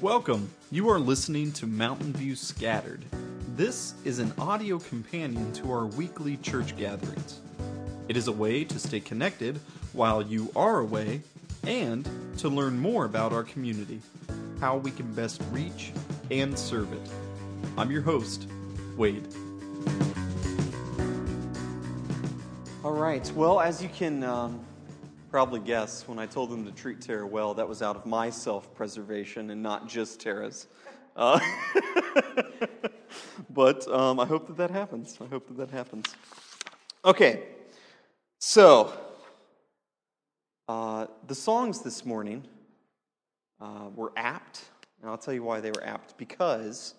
Welcome. You are listening to Mountain View Scattered. This is an audio companion to our weekly church gatherings. It is a way to stay connected while you are away and to learn more about our community, how we can best reach and serve it. I'm your host, Wade. All right. Well, as you can um, probably guess, when I told them to treat Tara well, that was out of my self preservation and not just Tara's. Uh, but um, I hope that that happens. I hope that that happens. Okay. So, uh, the songs this morning uh, were apt, and I'll tell you why they were apt. Because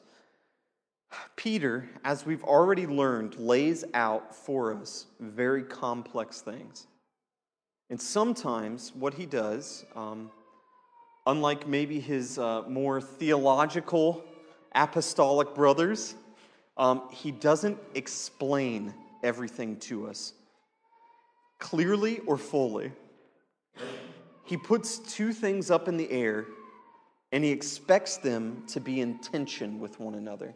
Peter, as we've already learned, lays out for us very complex things. And sometimes what he does, um, unlike maybe his uh, more theological apostolic brothers, um, he doesn't explain everything to us clearly or fully. He puts two things up in the air and he expects them to be in tension with one another.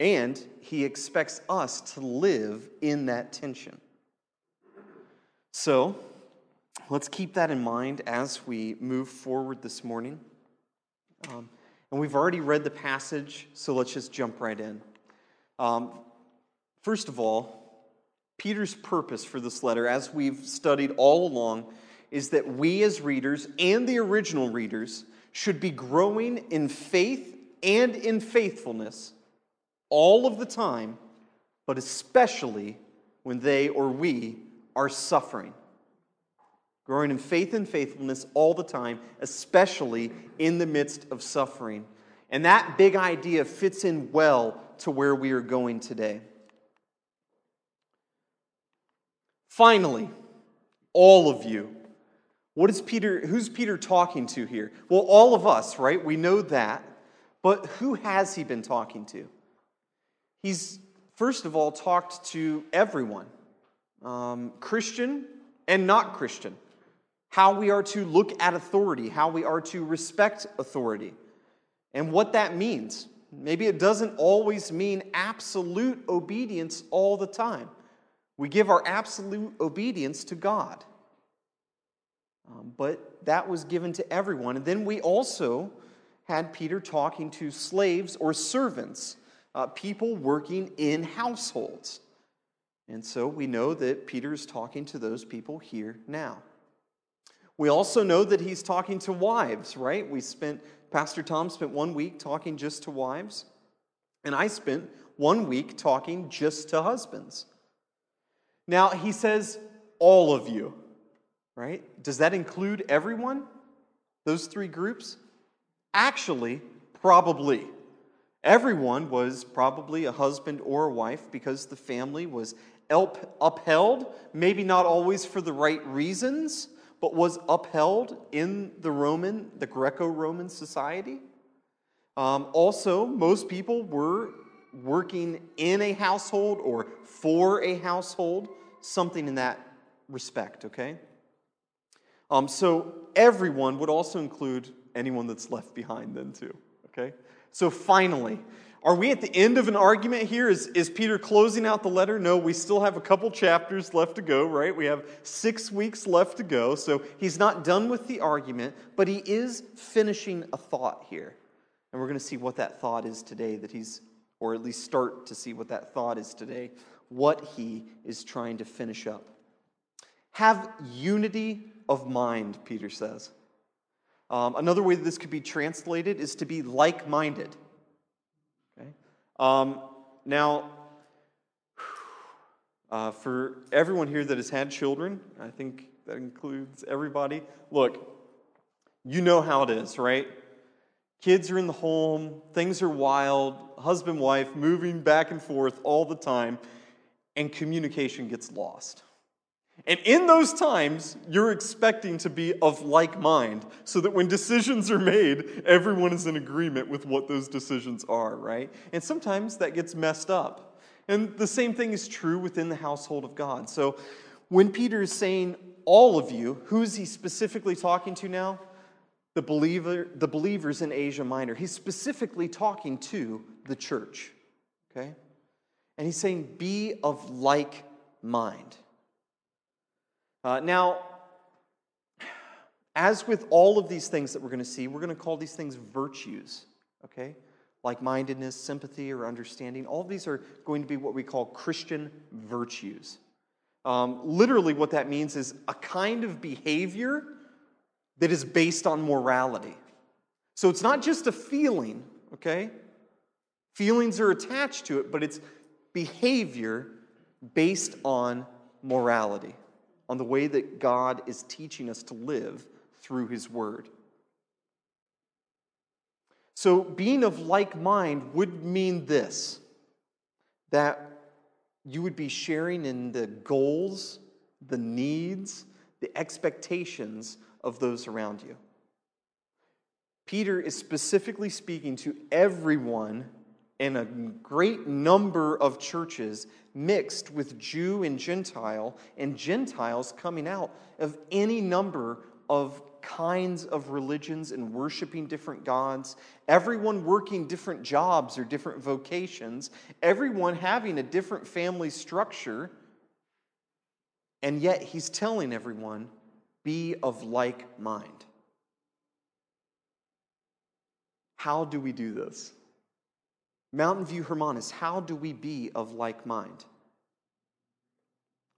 And he expects us to live in that tension. So, let's keep that in mind as we move forward this morning. Um, and we've already read the passage, so let's just jump right in. Um, first of all, Peter's purpose for this letter, as we've studied all along, is that we as readers and the original readers should be growing in faith and in faithfulness all of the time, but especially when they or we are suffering. Growing in faith and faithfulness all the time, especially in the midst of suffering. And that big idea fits in well to where we are going today. Finally, all of you. What is Peter who's Peter talking to here? Well, all of us, right? We know that. But who has he been talking to? He's first of all talked to everyone. Um, Christian and not Christian. How we are to look at authority, how we are to respect authority, and what that means. Maybe it doesn't always mean absolute obedience all the time. We give our absolute obedience to God. Um, but that was given to everyone. And then we also had Peter talking to slaves or servants, uh, people working in households. And so we know that Peter is talking to those people here now. We also know that he's talking to wives, right? We spent, Pastor Tom spent one week talking just to wives, and I spent one week talking just to husbands. Now, he says, all of you, right? Does that include everyone? Those three groups? Actually, probably. Everyone was probably a husband or a wife because the family was upheld, maybe not always for the right reasons, but was upheld in the Roman, the Greco Roman society. Um, also, most people were working in a household or for a household, something in that respect, okay? Um, so everyone would also include anyone that's left behind, then, too, okay? So finally, are we at the end of an argument here? Is, is Peter closing out the letter? No, we still have a couple chapters left to go, right? We have six weeks left to go. So he's not done with the argument, but he is finishing a thought here. And we're going to see what that thought is today that he's or at least start to see what that thought is today, what he is trying to finish up. Have unity of mind, Peter says. Um, another way that this could be translated is to be like minded. Um, now, uh, for everyone here that has had children, I think that includes everybody, look, you know how it is, right? Kids are in the home, things are wild, husband, wife moving back and forth all the time, and communication gets lost. And in those times, you're expecting to be of like mind so that when decisions are made, everyone is in agreement with what those decisions are, right? And sometimes that gets messed up. And the same thing is true within the household of God. So when Peter is saying all of you, who is he specifically talking to now? the, believer, the believers in Asia Minor. He's specifically talking to the church. Okay? And he's saying, be of like mind. Uh, now, as with all of these things that we're going to see, we're going to call these things virtues. Okay? Like mindedness, sympathy, or understanding. All of these are going to be what we call Christian virtues. Um, literally, what that means is a kind of behavior that is based on morality. So it's not just a feeling, okay? Feelings are attached to it, but it's behavior based on morality, on the way that God is teaching us to live through His Word. So, being of like mind would mean this that you would be sharing in the goals, the needs, the expectations of those around you. Peter is specifically speaking to everyone in a great number of churches mixed with Jew and Gentile, and Gentiles coming out of any number of kinds of religions and worshiping different gods, everyone working different jobs or different vocations, everyone having a different family structure. And yet he's telling everyone, be of like mind. How do we do this? Mountain View Hermanus, how do we be of like mind?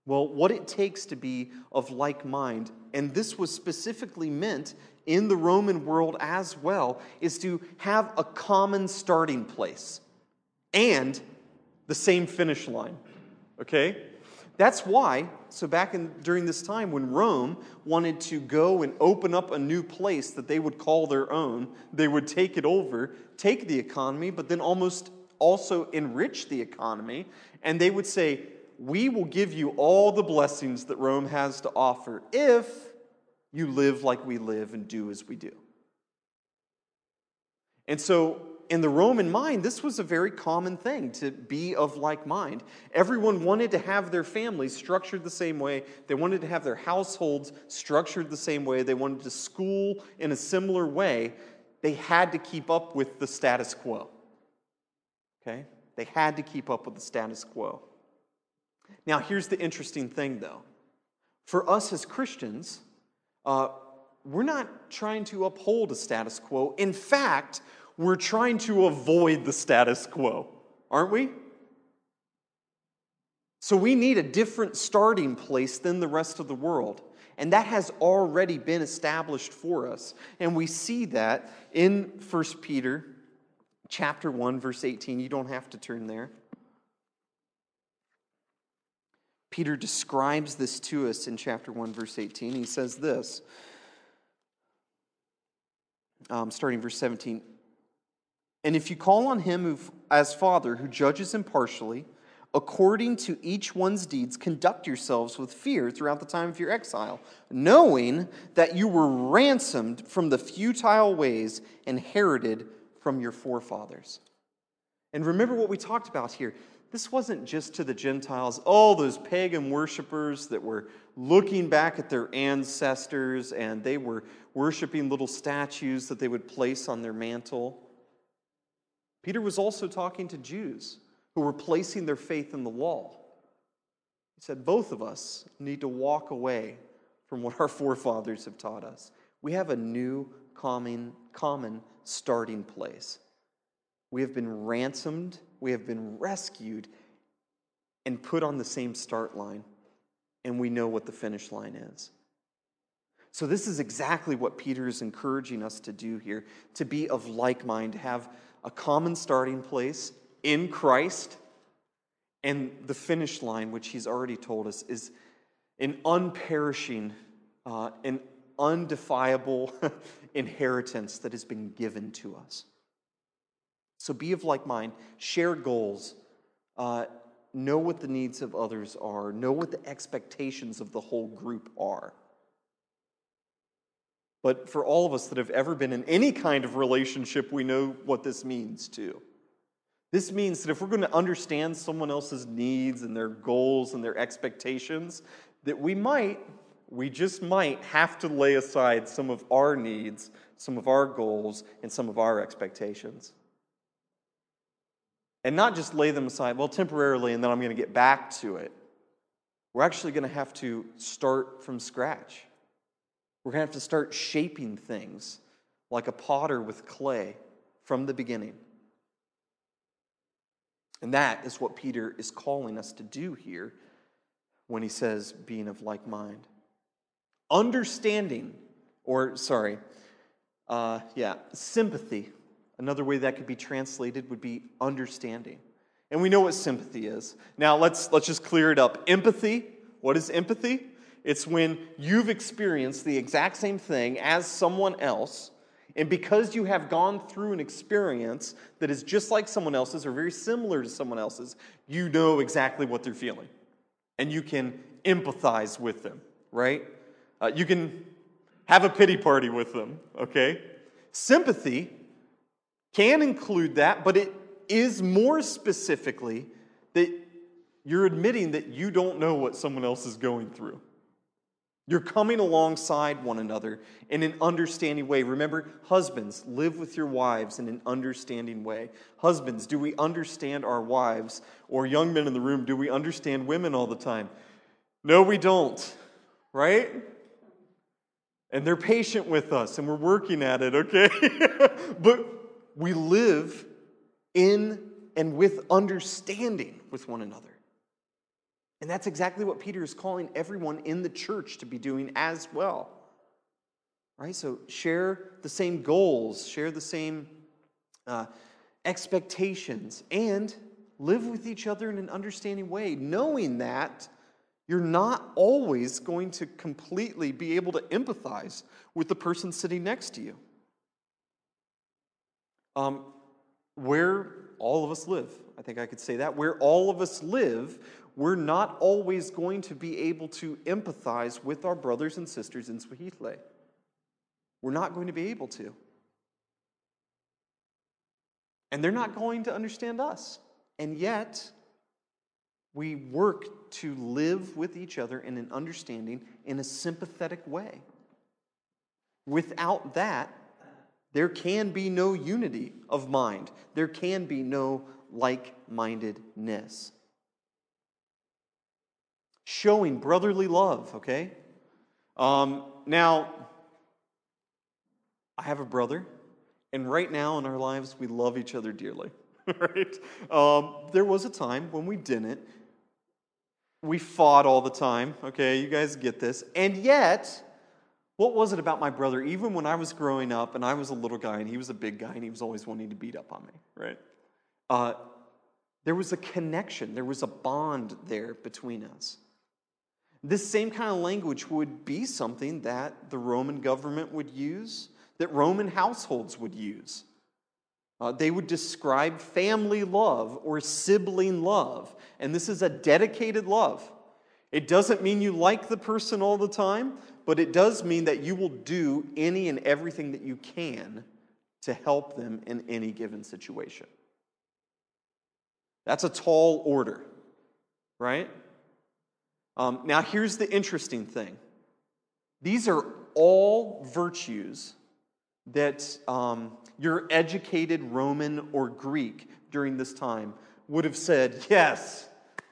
Well, what it takes to be of like mind, and this was specifically meant in the Roman world as well, is to have a common starting place and the same finish line. Okay? That's why, so back in, during this time when Rome wanted to go and open up a new place that they would call their own, they would take it over, take the economy, but then almost also enrich the economy, and they would say, we will give you all the blessings that Rome has to offer if you live like we live and do as we do. And so, in the Roman mind, this was a very common thing to be of like mind. Everyone wanted to have their families structured the same way. They wanted to have their households structured the same way. They wanted to school in a similar way. They had to keep up with the status quo. Okay? They had to keep up with the status quo. Now, here's the interesting thing, though. For us as Christians, uh, we're not trying to uphold a status quo. In fact, we're trying to avoid the status quo, aren't we? So we need a different starting place than the rest of the world. And that has already been established for us. And we see that in 1 Peter chapter 1 verse 18. You don't have to turn there. Peter describes this to us in chapter 1, verse 18. He says this, um, starting verse 17. And if you call on him who, as Father, who judges impartially, according to each one's deeds, conduct yourselves with fear throughout the time of your exile, knowing that you were ransomed from the futile ways inherited from your forefathers. And remember what we talked about here this wasn't just to the Gentiles, all those pagan worshippers that were looking back at their ancestors and they were worshiping little statues that they would place on their mantle. Peter was also talking to Jews who were placing their faith in the law. He said, Both of us need to walk away from what our forefathers have taught us. We have a new common, common starting place. We have been ransomed we have been rescued and put on the same start line, and we know what the finish line is. So, this is exactly what Peter is encouraging us to do here to be of like mind, to have a common starting place in Christ, and the finish line, which he's already told us, is an unperishing, uh, an undefiable inheritance that has been given to us. So be of like mind, share goals, uh, know what the needs of others are, know what the expectations of the whole group are. But for all of us that have ever been in any kind of relationship, we know what this means too. This means that if we're going to understand someone else's needs and their goals and their expectations, that we might we just might have to lay aside some of our needs, some of our goals, and some of our expectations. And not just lay them aside, well, temporarily, and then I'm going to get back to it. We're actually going to have to start from scratch. We're going to have to start shaping things like a potter with clay from the beginning. And that is what Peter is calling us to do here when he says, being of like mind. Understanding, or sorry, uh, yeah, sympathy. Another way that could be translated would be understanding. And we know what sympathy is. Now let's, let's just clear it up. Empathy, what is empathy? It's when you've experienced the exact same thing as someone else, and because you have gone through an experience that is just like someone else's or very similar to someone else's, you know exactly what they're feeling. And you can empathize with them, right? Uh, you can have a pity party with them, okay? Sympathy can include that, but it is more specifically that you're admitting that you don't know what someone else is going through. You're coming alongside one another in an understanding way. Remember, husbands, live with your wives in an understanding way. Husbands, do we understand our wives? Or young men in the room, do we understand women all the time? No, we don't, right? And they're patient with us and we're working at it, okay? but we live in and with understanding with one another. And that's exactly what Peter is calling everyone in the church to be doing as well. Right? So share the same goals, share the same uh, expectations, and live with each other in an understanding way, knowing that you're not always going to completely be able to empathize with the person sitting next to you. Um, where all of us live, I think I could say that, where all of us live, we're not always going to be able to empathize with our brothers and sisters in Zwelihle. We're not going to be able to. And they're not going to understand us. And yet, we work to live with each other in an understanding in a sympathetic way. Without that, there can be no unity of mind. There can be no like mindedness showing brotherly love, okay? Um, now, I have a brother, and right now in our lives, we love each other dearly, right? Um, there was a time when we didn't. We fought all the time, okay? You guys get this. And yet, what was it about my brother, even when I was growing up and I was a little guy and he was a big guy and he was always wanting to beat up on me, right? Uh, there was a connection, there was a bond there between us. This same kind of language would be something that the Roman government would use, that Roman households would use. Uh, they would describe family love or sibling love, and this is a dedicated love. It doesn't mean you like the person all the time, but it does mean that you will do any and everything that you can to help them in any given situation. That's a tall order, right? Um, now, here's the interesting thing these are all virtues that um, your educated Roman or Greek during this time would have said, yes,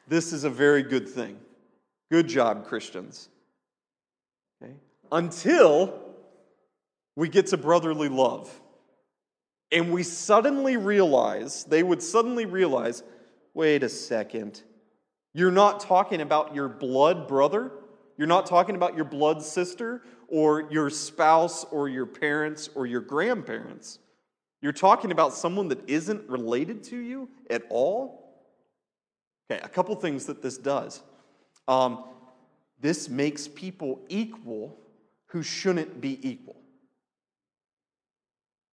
this is a very good thing. Good job, Christians. Okay? Until we get to brotherly love. And we suddenly realize, they would suddenly realize, wait a second. You're not talking about your blood brother. You're not talking about your blood sister or your spouse or your parents or your grandparents. You're talking about someone that isn't related to you at all. Okay, a couple things that this does. Um, this makes people equal who shouldn't be equal.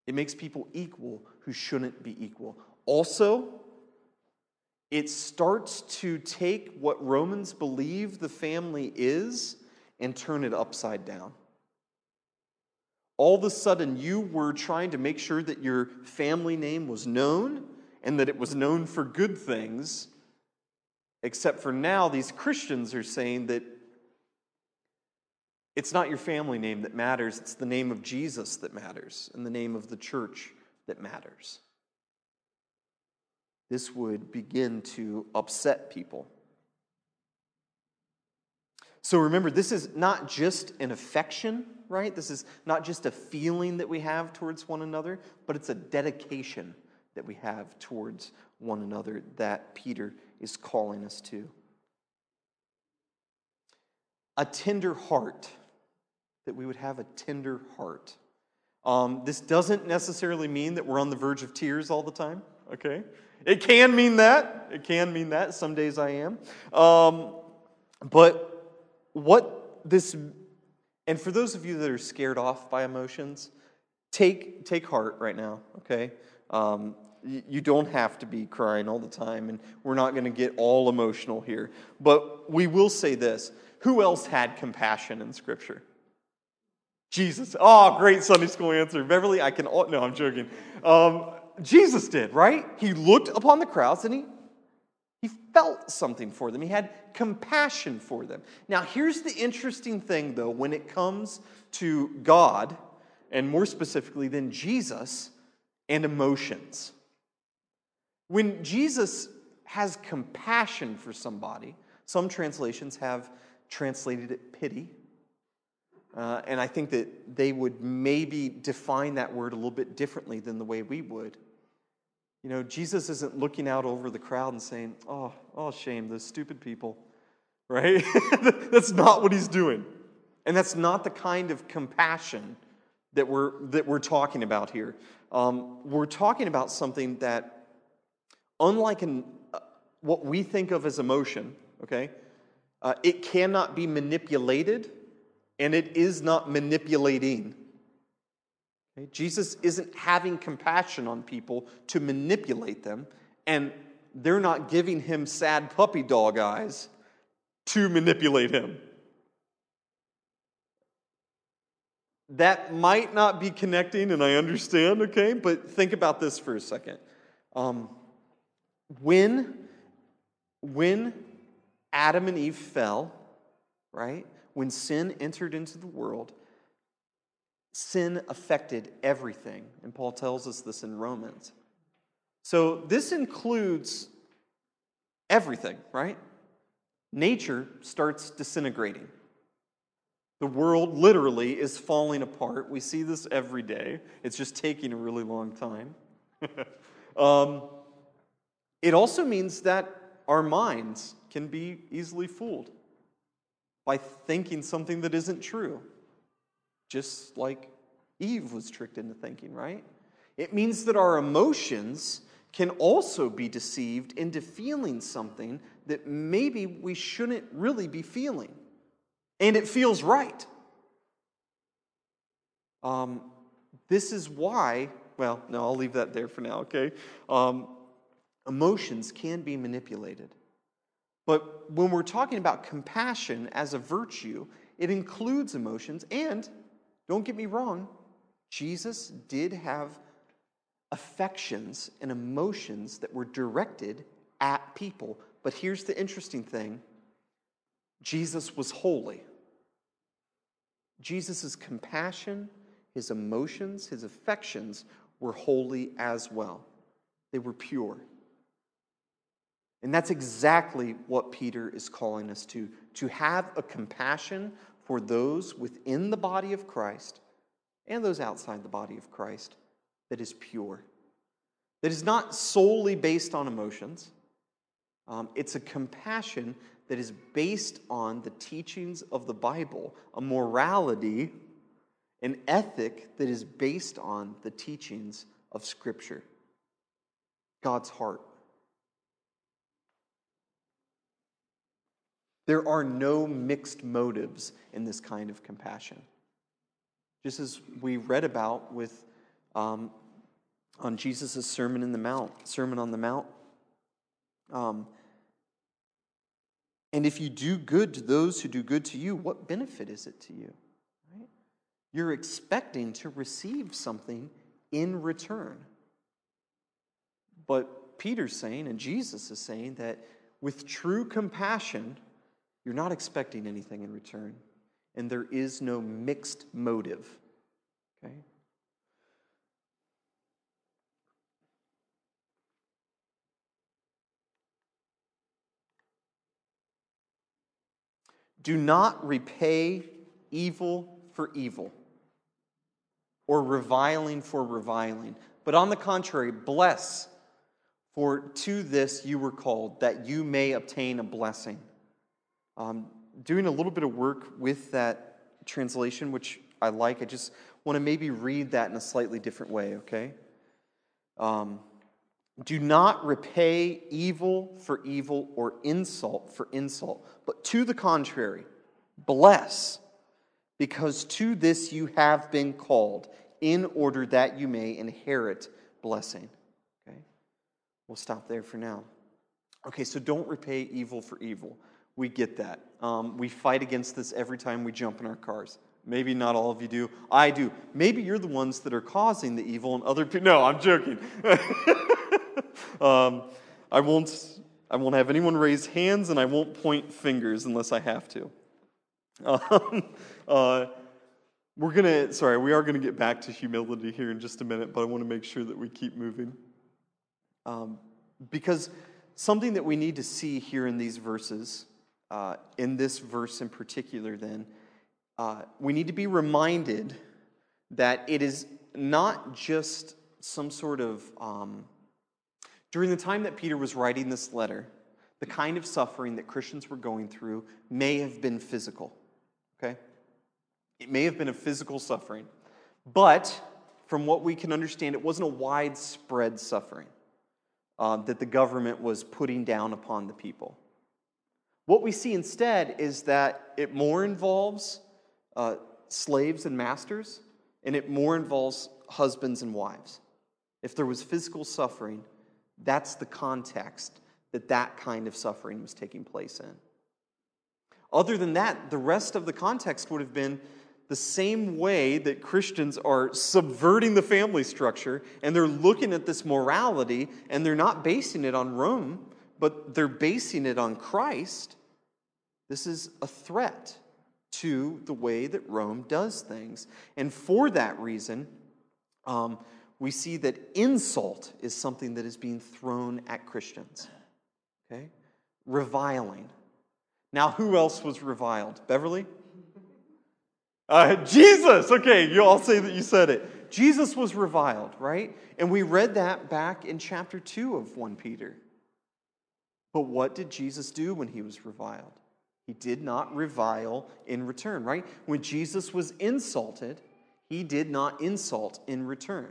It makes people equal who shouldn't be equal. Also, it starts to take what Romans believe the family is and turn it upside down. All of a sudden, you were trying to make sure that your family name was known and that it was known for good things, except for now, these Christians are saying that It's not your family name that matters, it's the name of Jesus that matters and the name of the church that matters. This would begin to upset people. So remember, this is not just an affection, right? This is not just a feeling that we have towards one another, but it's a dedication that we have towards one another that Peter is calling us to. A tender heart, that we would have a tender heart. Um, this doesn't necessarily mean that we're on the verge of tears all the time, okay? It can mean that. It can mean that. Some days I am. Um, but what this, and for those of you that are scared off by emotions, take, take heart right now, okay? Um, you don't have to be crying all the time, and we're not going to get all emotional here. But we will say this who else had compassion in Scripture? Jesus. Oh, great Sunday school answer. Beverly, I can. No, I'm joking. Um, Jesus did, right? He looked upon the crowds and he, he felt something for them. He had compassion for them. Now, here's the interesting thing, though, when it comes to God, and more specifically, than Jesus and emotions. When Jesus has compassion for somebody, some translations have translated it pity. Uh, and I think that they would maybe define that word a little bit differently than the way we would. You know, Jesus isn't looking out over the crowd and saying, oh, oh, shame, those stupid people, right? that's not what he's doing. And that's not the kind of compassion that we're, that we're talking about here. Um, we're talking about something that, unlike an, uh, what we think of as emotion, okay, uh, it cannot be manipulated and it is not manipulating. Jesus isn't having compassion on people to manipulate them, and they're not giving him sad puppy dog eyes to manipulate him. That might not be connecting, and I understand, okay? But think about this for a second. Um, when, when Adam and Eve fell, right? When sin entered into the world, sin affected everything. And Paul tells us this in Romans. So this includes everything, right? Nature starts disintegrating. The world literally is falling apart. We see this every day. It's just taking a really long time. um, it also means that our minds can be easily fooled by thinking something that isn't true just like Eve was tricked into thinking, right? It means that our emotions can also be deceived into feeling something that maybe we shouldn't really be feeling. And it feels right. Um, this is why, well, no, I'll leave that there for now, okay? Um, emotions can be manipulated. But when we're talking about compassion as a virtue, it includes emotions and don't get me wrong, Jesus did have affections and emotions that were directed at people. But here's the interesting thing Jesus was holy. Jesus' compassion, his emotions, his affections were holy as well. They were pure. And that's exactly what Peter is calling us to to have a compassion for those within the body of Christ and those outside the body of Christ that is pure, that is not solely based on emotions. Um, it's a compassion that is based on the teachings of the Bible, a morality, an ethic that is based on the teachings of Scripture, God's heart. There are no mixed motives in this kind of compassion. Just as we read about with um, on Jesus' Sermon in the Mount, Sermon on the Mount. Um, and if you do good to those who do good to you, what benefit is it to you? Right? You're expecting to receive something in return. But Peter's saying, and Jesus is saying, that with true compassion, you're not expecting anything in return. and there is no mixed motive. Okay? Do not repay evil for evil or reviling for reviling, but on the contrary, bless, for to this you were called, that you may obtain a blessing. Um, doing a little bit of work with that translation, which I like, I just want to maybe read that in a slightly different way, okay? Um, do not repay evil for evil or insult for insult, but to the contrary, bless, because to this you have been called, in order that you may inherit blessing. Okay? We'll stop there for now. Okay, so don't repay evil for evil. We get that. Um, we fight against this every time we jump in our cars. Maybe not all of you do. I do. Maybe you're the ones that are causing the evil and other people. No, I'm joking. um, I won't. I won't have anyone raise hands, and I won't point fingers unless I have to. Um, uh, we're gonna. Sorry, we are gonna get back to humility here in just a minute, but I want to make sure that we keep moving. Um, because something that we need to see here in these verses, uh, in this verse in particular, then, uh, we need to be reminded that it is not just some sort of um, during the time that Peter was writing this letter, the kind of suffering that Christians were going through may have been physical. Okay? It may have been a physical suffering. But from what we can understand, it wasn't a widespread suffering uh, that the government was putting down upon the people. What we see instead is that it more involves uh, slaves and masters, and it more involves husbands and wives. If there was physical suffering, that's the context that that kind of suffering was taking place in. Other than that, the rest of the context would have been the same way that Christians are subverting the family structure and they're looking at this morality and they're not basing it on Rome, but they're basing it on Christ. This is a threat to the way that Rome does things. And for that reason, um, we see that insult is something that is being thrown at Christians. Okay? Reviling. Now, who else was reviled? Beverly? Uh, Jesus! Okay, you all say that you said it. Jesus was reviled, right? And we read that back in chapter 2 of 1 Peter. But what did Jesus do when he was reviled? He did not revile in return, right? When Jesus was insulted, he did not insult in return.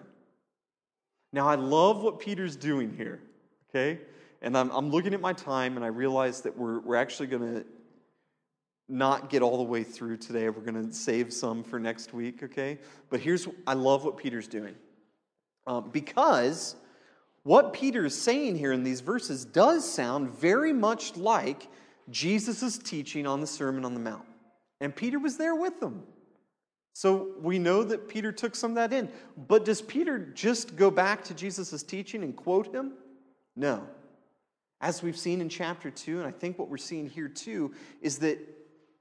Now, I love what Peter's doing here, okay? And I'm, I'm looking at my time and I realize that we're, we're actually going to not get all the way through today. We're going to save some for next week, okay? But here's, I love what Peter's doing. Um, because what Peter is saying here in these verses does sound very much like Jesus' teaching on the Sermon on the Mount. And Peter was there with them. So we know that Peter took some of that in. But does Peter just go back to Jesus' teaching and quote him? No. As we've seen in chapter 2, and I think what we're seeing here too, is that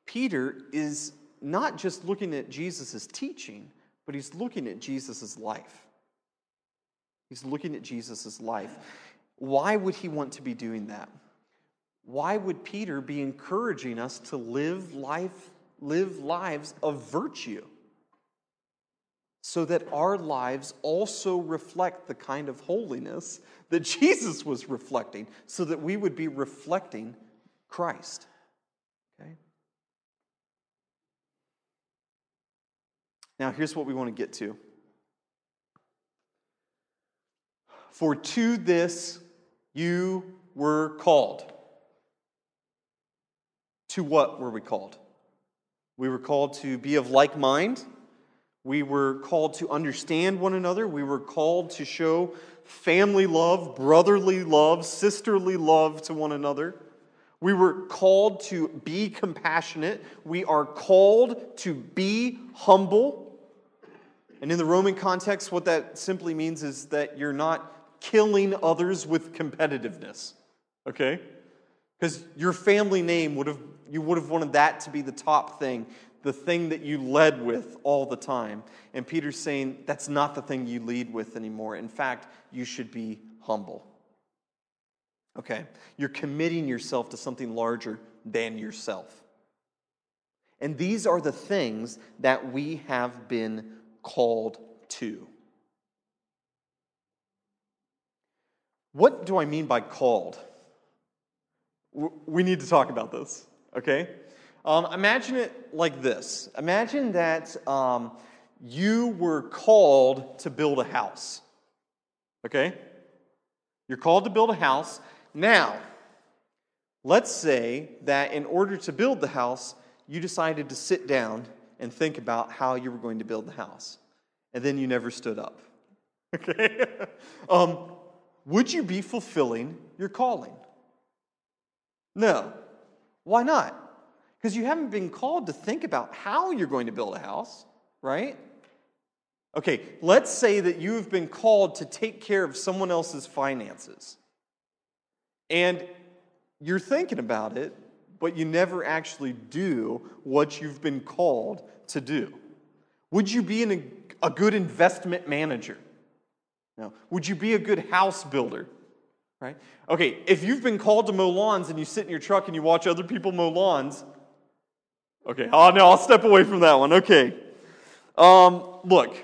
Peter is not just looking at Jesus' teaching, but he's looking at Jesus' life. He's looking at Jesus' life. Why would he want to be doing that? Why would Peter be encouraging us to live life, live lives of virtue? so that our lives also reflect the kind of holiness that Jesus was reflecting, so that we would be reflecting Christ. Okay? Now, here's what we want to get to. For to this you were called. To what were we called? We were called to be of like mind we were called to understand one another. We were called to show family love, brotherly love, sisterly love to one another. We were called to be compassionate. We are called to be humble. And in the Roman context, what that simply means is that you're not killing others with competitiveness. Okay? Because your family name would have, you would have wanted that to be the top thing the thing that you led with all the time. And Peter's saying that's not the thing you lead with anymore. In fact, you should be humble. Okay? You're committing yourself to something larger than yourself. And these are the things that we have been called to. What do I mean by called? We need to talk about this, okay? Um, imagine it like this Imagine that um, you were called to build a house, okay? You're called to build a house. Now, let's say that in order to build the house, you decided to sit down and think about how you were going to build the house, and then you never stood up. Okay? um, would you be fulfilling your calling? No. Why not? Because you haven't been called to think about how you're going to build a house, right? Okay, let's say that you have been called to take care of someone else's finances. And you're thinking about it, but you never actually do what you've been called to do. Would you be an, a good investment manager? No. Would you be a good house builder? Right? Okay, if you've been called to mow lawns and you sit in your truck and you watch other people mow lawns, okay, oh no, I'll step away from that one. Okay. Um, look,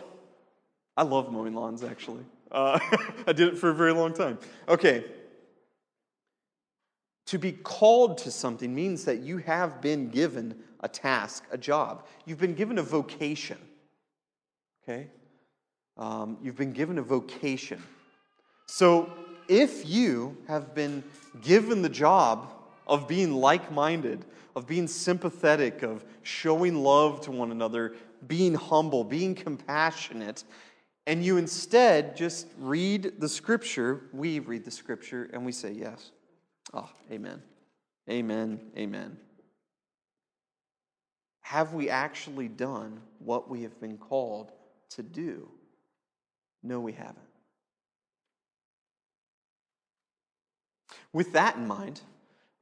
I love mowing lawns actually. Uh, I did it for a very long time. Okay. To be called to something means that you have been given a task, a job. You've been given a vocation. Okay? Um, you've been given a vocation. So if you have been given the job of being like minded, of being sympathetic, of showing love to one another, being humble, being compassionate, and you instead just read the scripture, we read the scripture and we say yes. Oh, amen. Amen. Amen. Have we actually done what we have been called to do? No, we haven't. With that in mind,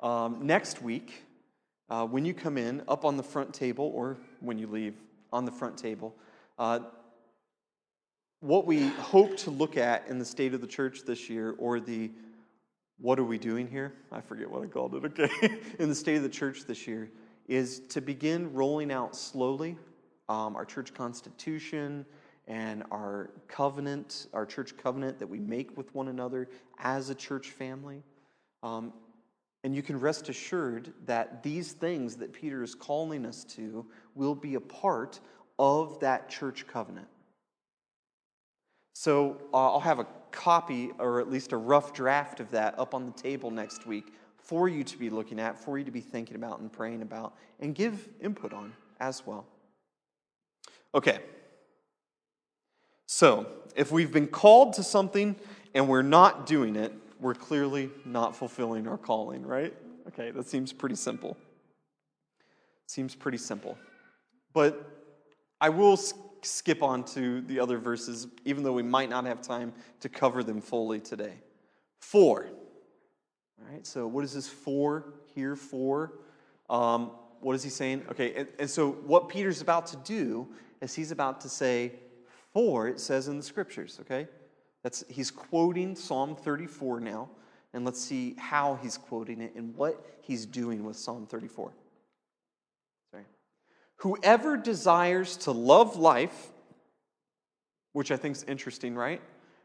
um, next week, uh, when you come in, up on the front table, or when you leave, on the front table, uh, what we hope to look at in the state of the church this year, or the what are we doing here? I forget what I called it, okay. in the state of the church this year, is to begin rolling out slowly um, our church constitution and our covenant, our church covenant that we make with one another as a church family. Um, and you can rest assured that these things that Peter is calling us to will be a part of that church covenant. So uh, I'll have a copy, or at least a rough draft of that, up on the table next week for you to be looking at, for you to be thinking about and praying about, and give input on as well. Okay. So, if we've been called to something and we're not doing it, we're clearly not fulfilling our calling, right? Okay, that seems pretty simple. Seems pretty simple. But I will skip on to the other verses, even though we might not have time to cover them fully today. Four. All right, so what is this for here for? Um, what is he saying? Okay, and, and so what Peter's about to do is he's about to say, for it says in the scriptures, okay? That's, he's quoting Psalm 34 now, and let's see how he's quoting it and what he's doing with Psalm 34. Whoever desires to love life, which I think is interesting, right?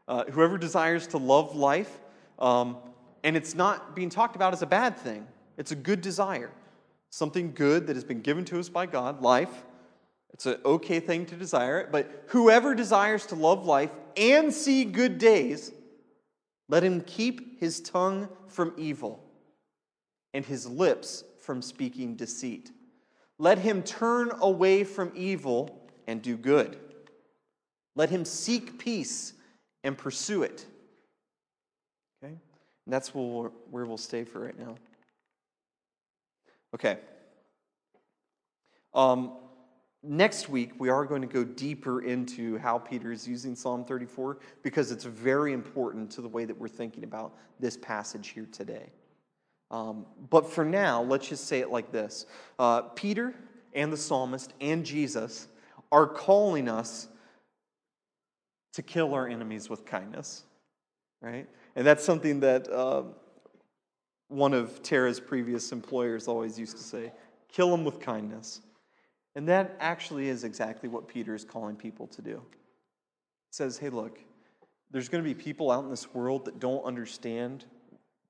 Uh, whoever desires to love life, um, and it's not being talked about as a bad thing, it's a good desire. Something good that has been given to us by God, life. It's an okay thing to desire it, but whoever desires to love life and see good days, let him keep his tongue from evil and his lips from speaking deceit. Let him turn away from evil and do good. Let him seek peace and pursue it. Okay? And that's where we'll stay for right now. Okay. Um, next week, we are going to go deeper into how Peter is using Psalm 34 because it's very important to the way that we're thinking about this passage here today. Um, but for now, let's just say it like this uh, Peter and the psalmist and Jesus are calling us to kill our enemies with kindness, right? And that's something that uh, one of Tara's previous employers always used to say kill them with kindness. And that actually is exactly what Peter is calling people to do. He says, hey, look, there's going to be people out in this world that don't understand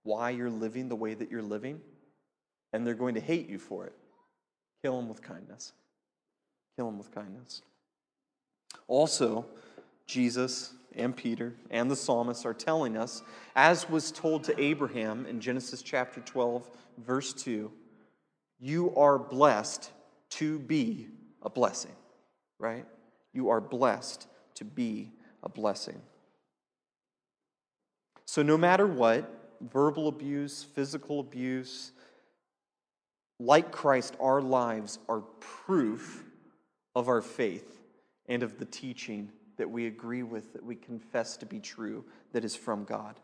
why you're living the way that you're living, and they're going to hate you for it. Kill them with kindness. Kill them with kindness. Also, Jesus and Peter and the psalmist are telling us, as was told to Abraham in Genesis chapter 12, verse 2, you are blessed to be a blessing, right? You are blessed to be a blessing. So, no matter what, verbal abuse, physical abuse, like Christ, our lives are proof of our faith and of the teaching that we agree with, that we confess to be true, that is from God.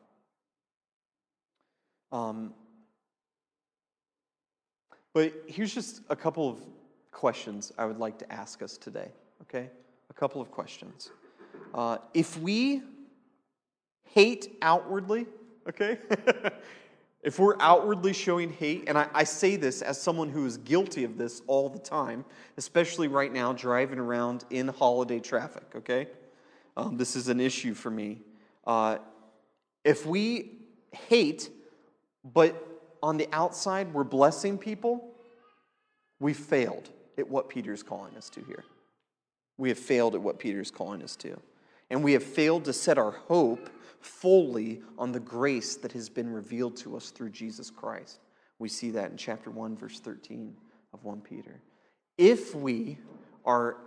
Um, but here's just a couple of questions I would like to ask us today, okay? A couple of questions. Uh, if we hate outwardly, okay? if we're outwardly showing hate, and I, I, say this as someone who is guilty of this all the time, especially right now driving around in holiday traffic, okay? Um, this is an issue for me. Uh, if we hate, but on the outside we're blessing people, we failed at what Peter's calling us to here. We have failed at what Peter's calling us to. And we have failed to set our hope fully on the grace that has been revealed to us through Jesus Christ. We see that in chapter 1, verse 13 of 1 Peter. If we are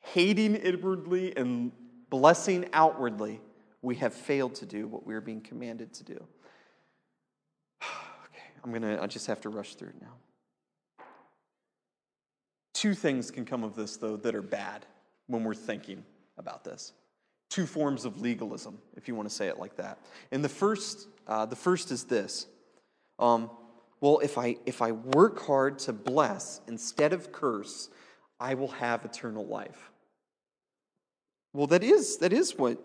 hating inwardly and blessing outwardly, we have failed to do what we are being commanded to do. okay, I'm going to, I just have to rush through it now. Two things can come of this, though, that are bad when we're thinking about this. Two forms of legalism, if you want to say it like that. And the first, uh, the first is this. Um, well, if I, if I work hard to bless instead of curse, I will have eternal life. Well, that is, that is what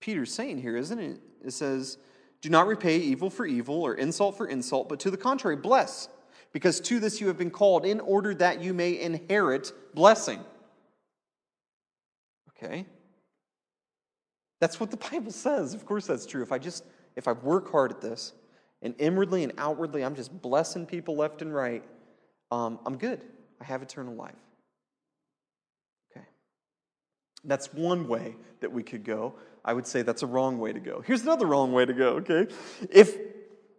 Peter's saying here, isn't it? It says, Do not repay evil for evil or insult for insult, but to the contrary, bless because to this you have been called, in order that you may inherit blessing. Okay? That's what the Bible says. Of course, that's true. If I just, if I work hard at this, and inwardly and outwardly I'm just blessing people left and right, um, I'm good. I have eternal life. Okay. That's one way that we could go. I would say that's a wrong way to go. Here's another wrong way to go, okay? If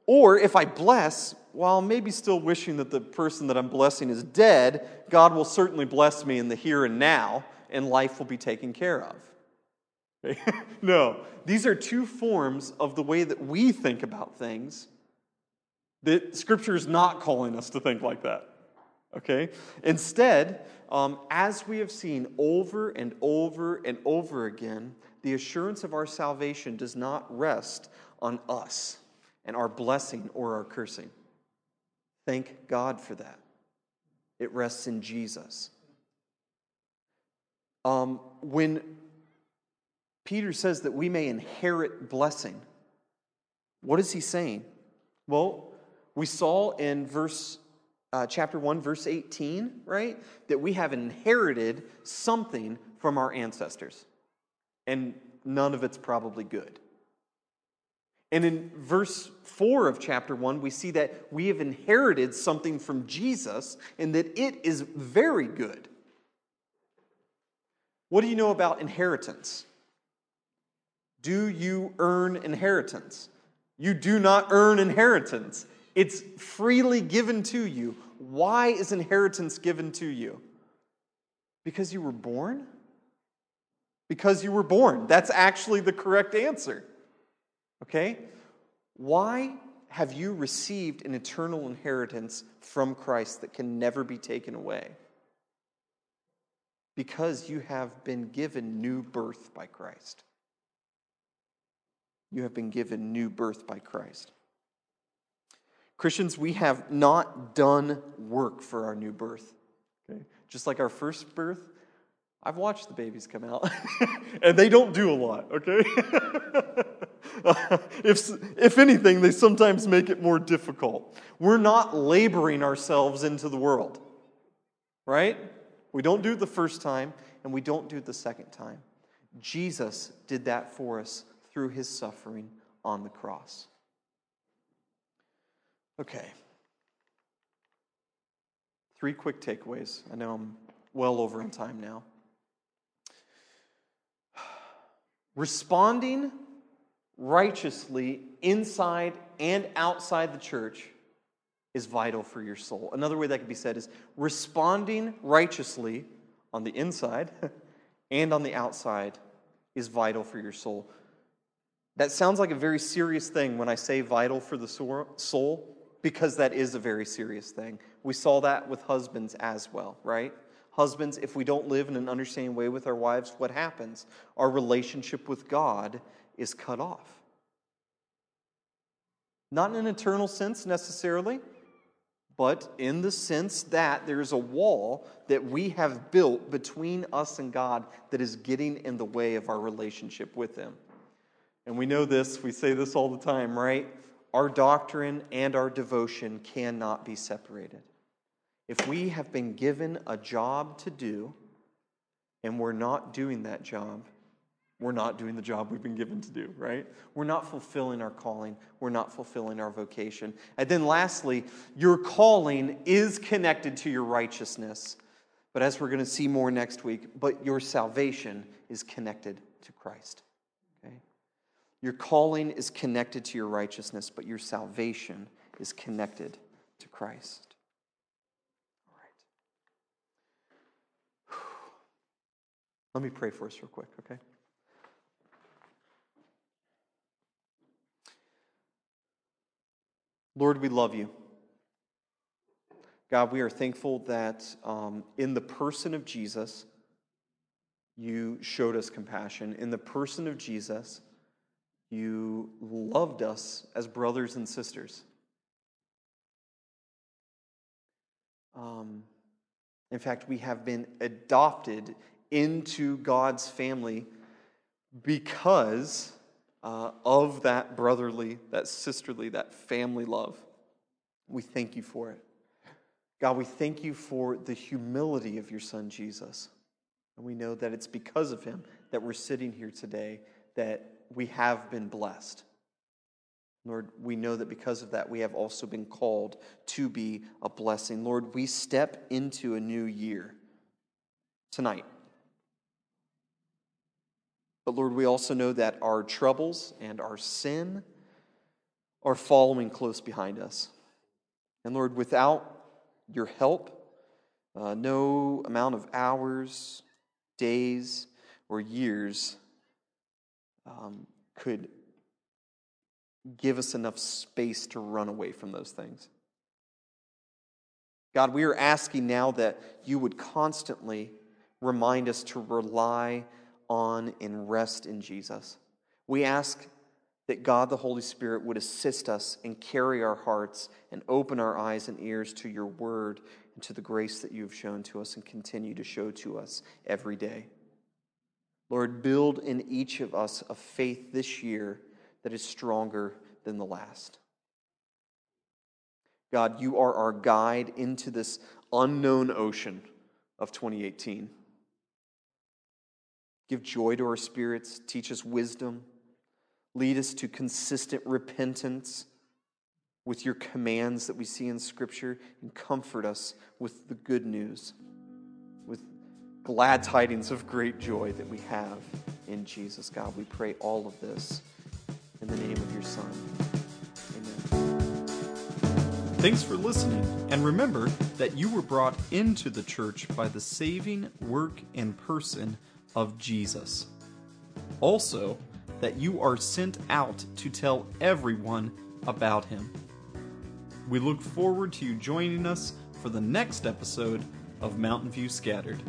or if I bless, while maybe still wishing that the person that I'm blessing is dead, God will certainly bless me in the here and now, and life will be taken care of. Okay? no, these are two forms of the way that we think about things that Scripture is not calling us to think like that. Okay? Instead, um, as we have seen over and over and over again, the assurance of our salvation does not rest on us and our blessing or our cursing. Thank God for that. It rests in Jesus. Um, when Peter says that we may inherit blessing, what is he saying? Well, we saw in verse uh, chapter 1 verse 18 right that we have inherited something from our ancestors and none of it's probably good and in verse 4 of chapter 1, we see that we have inherited something from Jesus and that it is very good. What do you know about inheritance? Do you earn inheritance? You do not earn inheritance. It's freely given to you. Why is inheritance given to you? Because you were born? Because you were born. That's actually the correct answer. Okay? Why have you received an eternal inheritance from Christ that can never be taken away? Because you have been given new birth by Christ. You have been given new birth by Christ. Christians, we have not done work for our new birth. Okay? Just like our first birth, I've watched the babies come out, and they don't do a lot, okay? if, if anything, they sometimes make it more difficult. We're not laboring ourselves into the world, right? We don't do it the first time, and we don't do it the second time. Jesus did that for us through his suffering on the cross. Okay. Three quick takeaways. I know I'm well over in time now. Responding righteously inside and outside the church is vital for your soul. Another way that could be said is responding righteously on the inside and on the outside is vital for your soul. That sounds like a very serious thing when I say vital for the soul, because that is a very serious thing. We saw that with husbands as well, right? Husbands, if we don't live in an understanding way with our wives, what happens? Our relationship with God is cut off. Not in an eternal sense necessarily, but in the sense that there's a wall that we have built between us and God that is getting in the way of our relationship with Him. And we know this, we say this all the time, right? Our doctrine and our devotion cannot be separated. If we have been given a job to do and we're not doing that job, we're not doing the job we've been given to do, right? We're not fulfilling our calling. We're not fulfilling our vocation. And then lastly, your calling is connected to your righteousness. But as we're going to see more next week, but your salvation is connected to Christ. Okay? Your calling is connected to your righteousness, but your salvation is connected to Christ. All right. Let me pray for us real quick, okay? Lord, we love you. God, we are thankful that um, in the person of Jesus, you showed us compassion. In the person of Jesus, you loved us as brothers and sisters. Um, in fact, we have been adopted into God's family because uh, of that brotherly, that sisterly, that family love. We thank you for it. God, we thank you for the humility of your son Jesus. And we know that it's because of him that we're sitting here today, that we have been blessed. Lord, we know that because of that, we have also been called to be a blessing. Lord, we step into a new year tonight. But Lord, we also know that our troubles and our sin are following close behind us. And Lord, without your help, uh, no amount of hours, days, or years um, could give us enough space to run away from those things. God, we are asking now that you would constantly remind us to rely on and rest in Jesus. We ask that God the Holy Spirit would assist us and carry our hearts and open our eyes and ears to your word and to the grace that you have shown to us and continue to show to us every day. Lord, build in each of us a faith this year that is stronger than the last. God, you are our guide into this unknown ocean of 2018. Give joy to our spirits, teach us wisdom, lead us to consistent repentance with your commands that we see in Scripture, and comfort us with the good news, with glad tidings of great joy that we have in Jesus. God, we pray all of this in the name of your Son. Amen. Thanks for listening, and remember that you were brought into the church by the saving work and person of Jesus. Also, that you are sent out to tell everyone about him. We look forward to you joining us for the next episode of Mountain View Scattered.